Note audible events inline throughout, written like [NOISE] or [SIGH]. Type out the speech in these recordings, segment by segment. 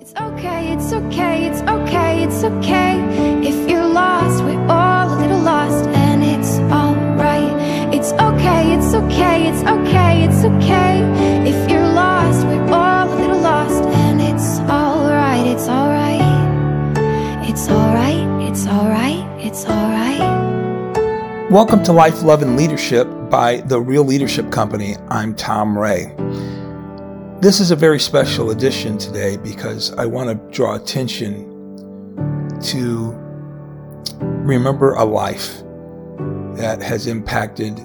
It's okay, it's okay, it's okay, it's okay. If you're lost, we're all a little lost, and it's alright. It's okay, it's okay, it's okay, it's okay. If you're lost, we're all a little lost, and it's alright, it's alright. It's alright, it's alright, it's alright. Welcome to Life, Love, and Leadership by The Real Leadership Company. I'm Tom Ray. This is a very special edition today because I want to draw attention to remember a life that has impacted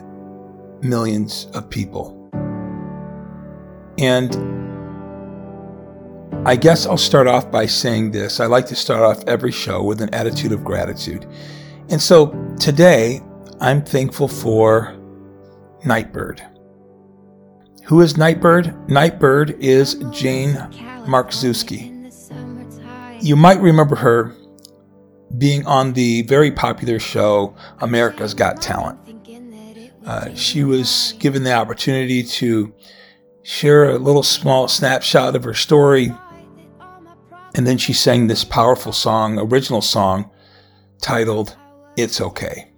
millions of people. And I guess I'll start off by saying this. I like to start off every show with an attitude of gratitude. And so today, I'm thankful for Nightbird. Who is Nightbird? Nightbird is Jane Marczewski. You might remember her being on the very popular show America's Got Talent. Uh, she was given the opportunity to share a little small snapshot of her story, and then she sang this powerful song, original song, titled It's Okay.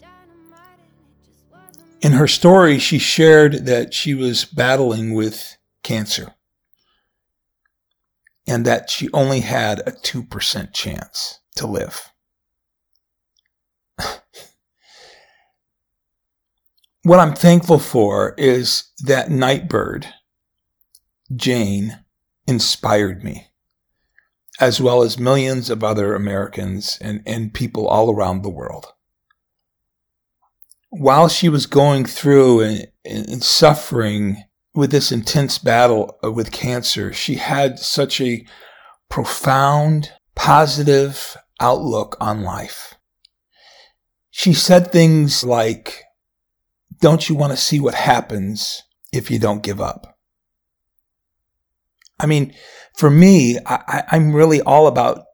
In her story, she shared that she was battling with cancer and that she only had a 2% chance to live. [LAUGHS] what I'm thankful for is that Nightbird, Jane, inspired me, as well as millions of other Americans and, and people all around the world while she was going through and, and, suffering with this intense battle uh, with cancer, she had such a profound, positive outlook on life. She said things like, Don't you want to see what happens if you don't give up? I mean, for me, I, I'm really all about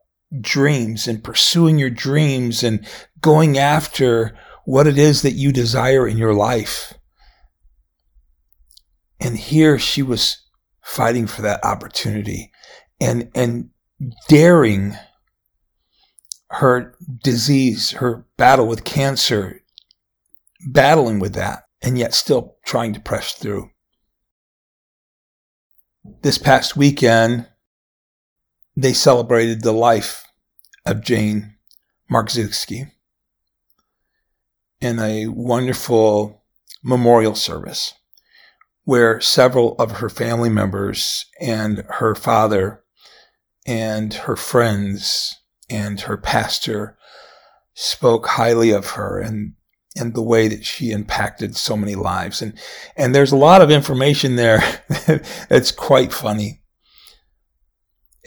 dreams and pursuing your dreams and going after what it is that you desire in your life. And here she was fighting for that opportunity and, and daring her disease, her battle with cancer, battling with that, and yet still trying to press through. This past weekend, they celebrated the life of Jane Marczewski in a wonderful memorial service where several of her family members and her father and her friends and her pastor spoke highly of her and and the way that she impacted so many lives. And and there's a lot of information there [LAUGHS] that's quite funny.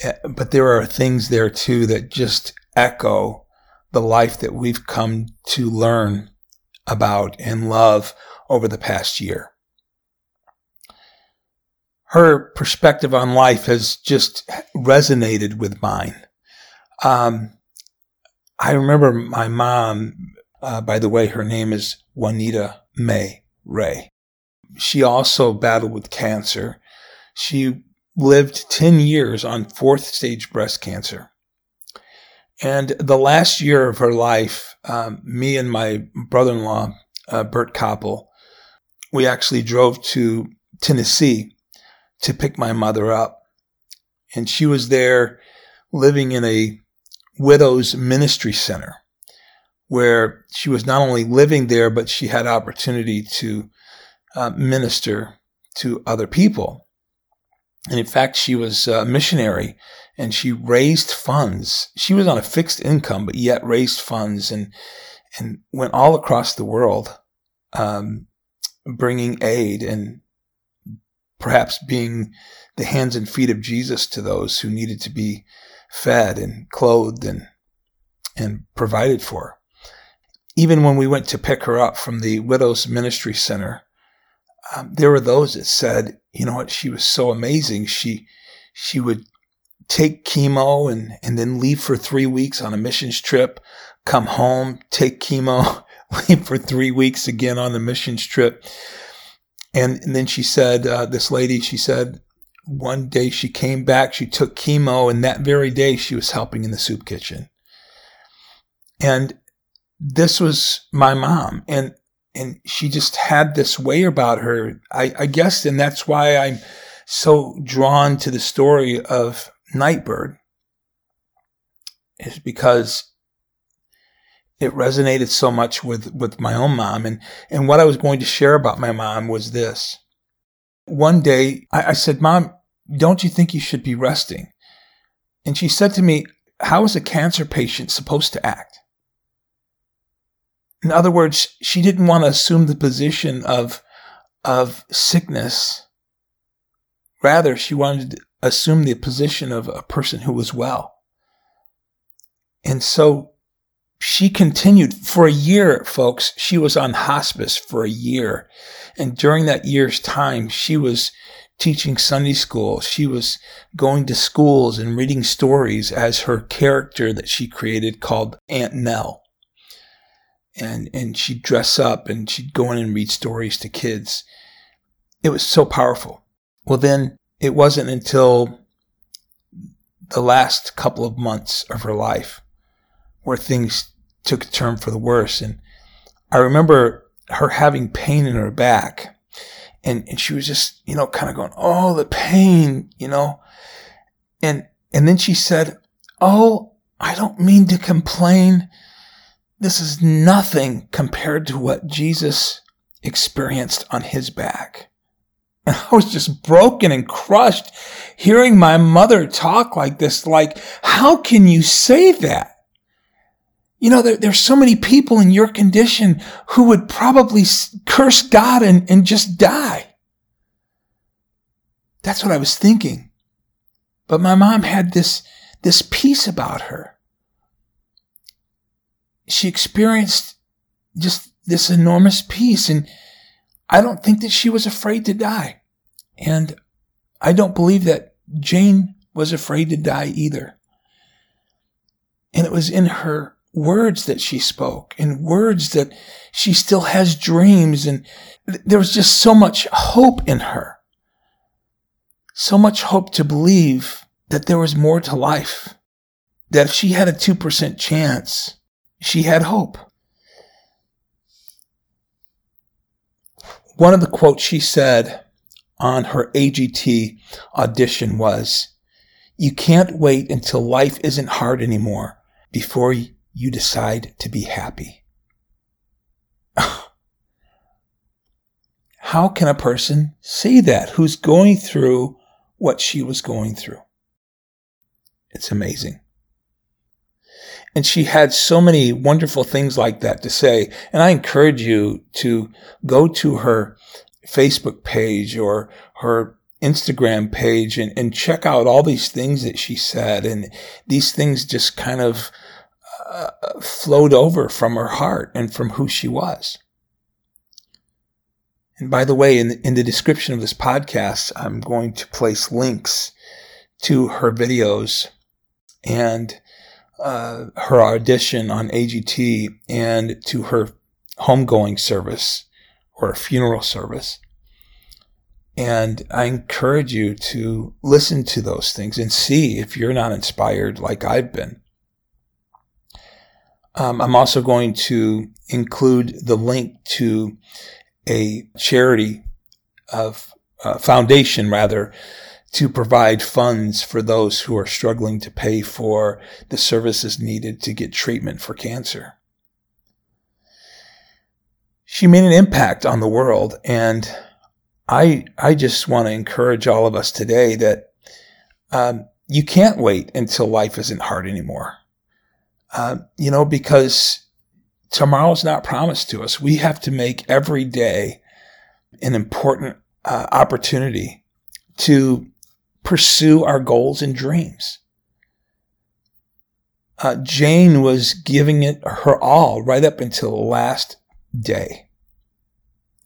Eh, but there are things there too that just echo the life that we've come to learn about and love over the past year. Her perspective on life has just resonated with mine. Um, I remember my mom, uh, by the way, her name is Juanita May Ray. She also battled with cancer. She lived 10 years on fourth stage breast cancer. And the last year of her life, um, me and my brother in law, uh, Bert Koppel, we actually drove to Tennessee to pick my mother up. And she was there living in a widow's ministry center where she was not only living there, but she had opportunity to uh, minister to other people. And in fact, she was a missionary and she raised funds. She was on a fixed income, but yet raised funds and and went all across the world, um, bringing aid and perhaps being the hands and feet of Jesus to those who needed to be fed and clothed and and provided for. Even when we went to pick her up from the Widows Ministry Center, um, there were those that said, you know what, she was so amazing. She she would take chemo and, and then leave for three weeks on a missions trip, come home, take chemo, [LAUGHS] leave for three weeks again on the missions trip. And, and then she said, uh, this lady, she said, one day she came back, she took chemo, and that very day she was helping in the soup kitchen. And this was my mom. And and she just had this way about her. I, I guess, and that's why I'm so drawn to the story of Nightbird, is because it resonated so much with, with my own mom. And, and what I was going to share about my mom was this. One day I, I said, Mom, don't you think you should be resting? And she said to me, How is a cancer patient supposed to act? In other words, she didn't want to assume the position of, of sickness. Rather, she wanted to assume the position of a person who was well. And so she continued for a year, folks. She was on hospice for a year. And during that year's time, she was teaching Sunday school. She was going to schools and reading stories as her character that she created called Aunt Nell. And, and she'd dress up and she'd go in and read stories to kids. It was so powerful. Well, then it wasn't until the last couple of months of her life where things took a turn for the worse. And I remember her having pain in her back. And, and she was just, you know, kind of going, Oh, the pain, you know. And, and then she said, Oh, I don't mean to complain. This is nothing compared to what Jesus experienced on his back. [LAUGHS] I was just broken and crushed hearing my mother talk like this. Like, how can you say that? You know, there, there's so many people in your condition who would probably curse God and, and just die. That's what I was thinking. But my mom had this, this peace about her. She experienced just this enormous peace. And I don't think that she was afraid to die. And I don't believe that Jane was afraid to die either. And it was in her words that she spoke and words that she still has dreams. And there was just so much hope in her. So much hope to believe that there was more to life. That if she had a 2% chance, she had hope. One of the quotes she said on her AGT audition was, You can't wait until life isn't hard anymore before you decide to be happy. [LAUGHS] How can a person say that who's going through what she was going through? It's amazing. And she had so many wonderful things like that to say. And I encourage you to go to her Facebook page or her Instagram page and, and check out all these things that she said. And these things just kind of uh, flowed over from her heart and from who she was. And by the way, in the, in the description of this podcast, I'm going to place links to her videos and uh, her audition on AGT and to her homegoing service or funeral service. And I encourage you to listen to those things and see if you're not inspired like I've been. Um, I'm also going to include the link to a charity of uh, foundation rather to provide funds for those who are struggling to pay for the services needed to get treatment for cancer. She made an impact on the world and I, I just want to encourage all of us today that um, you can't wait until life isn't hard anymore. Uh, you know, because tomorrow's not promised to us. We have to make every day an important uh, opportunity to pursue our goals and dreams. Uh, Jane was giving it her all right up until the last day.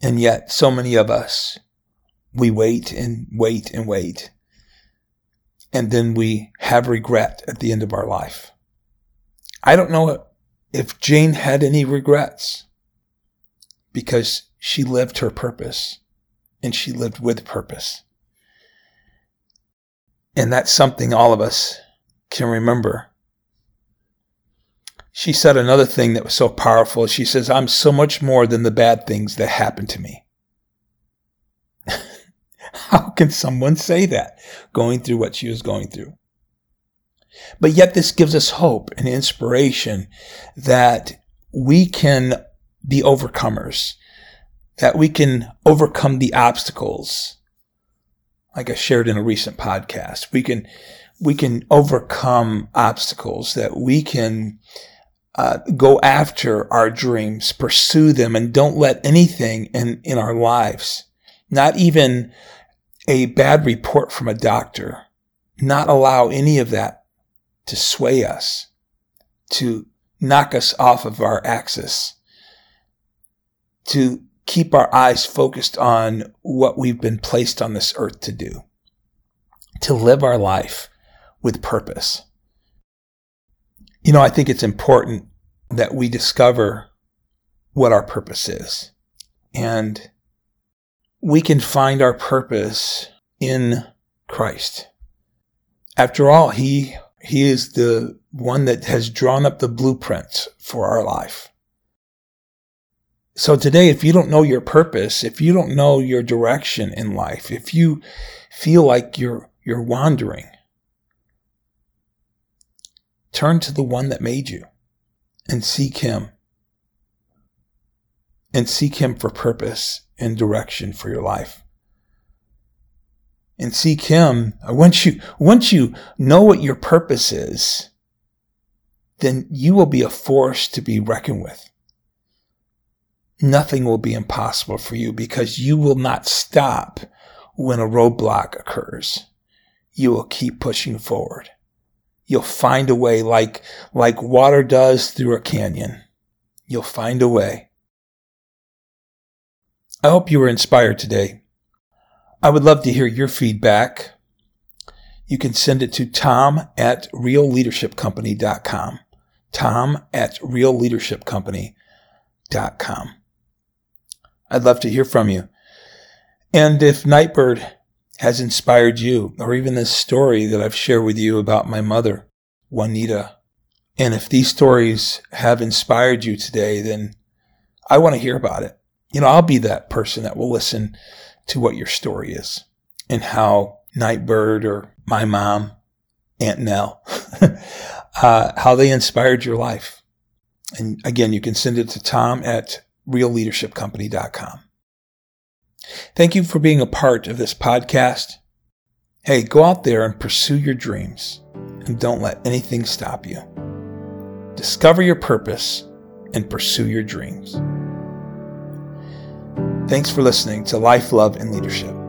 And yet, so many of us, we wait and wait and wait. And then we have regret at the end of our life. I don't know if Jane had any regrets because she lived her purpose and she lived with purpose. And that's something all of us can remember. She said another thing that was so powerful. She says, I'm so much more than the bad things that happen to me. [LAUGHS] How can someone say that going through what she was going through? But yet this gives us hope and inspiration that we can be overcomers, that we can overcome the obstacles. Like I shared in a recent podcast, we can, we can overcome obstacles, that we can uh, go after our dreams, pursue them, and don't let anything in, in our lives, not even a bad report from a doctor, not allow any of that to sway us, to knock us off of our axis, to keep our eyes focused on what we've been placed on this earth to do, to live our life with purpose. You know, I think it's important that we discover what our purpose is. And we can find our purpose in Christ. After all, He, He is the one that has drawn up the blueprints for our life. So today, if you don't know your purpose, if you don't know your direction in life, if you feel like you're, you're wandering, turn to the one that made you and seek him and seek him for purpose and direction for your life. And seek him. Once you, once you know what your purpose is, then you will be a force to be reckoned with. Nothing will be impossible for you because you will not stop when a roadblock occurs. You will keep pushing forward. You'll find a way like, like water does through a canyon. You'll find a way. I hope you were inspired today. I would love to hear your feedback. You can send it to tom at realleadershipcompany.com. Tom at realleadershipcompany.com. I'd love to hear from you. And if Nightbird has inspired you, or even this story that I've shared with you about my mother, Juanita, and if these stories have inspired you today, then I want to hear about it you know, I'll be that person that will listen to what your story is and how Nightbird or my mom, Aunt Nell, [LAUGHS] uh, how they inspired your life. And again, you can send it to tom at realleadershipcompany.com. Thank you for being a part of this podcast. Hey, go out there and pursue your dreams and don't let anything stop you. Discover your purpose and pursue your dreams. Thanks for listening to Life, Love, and Leadership.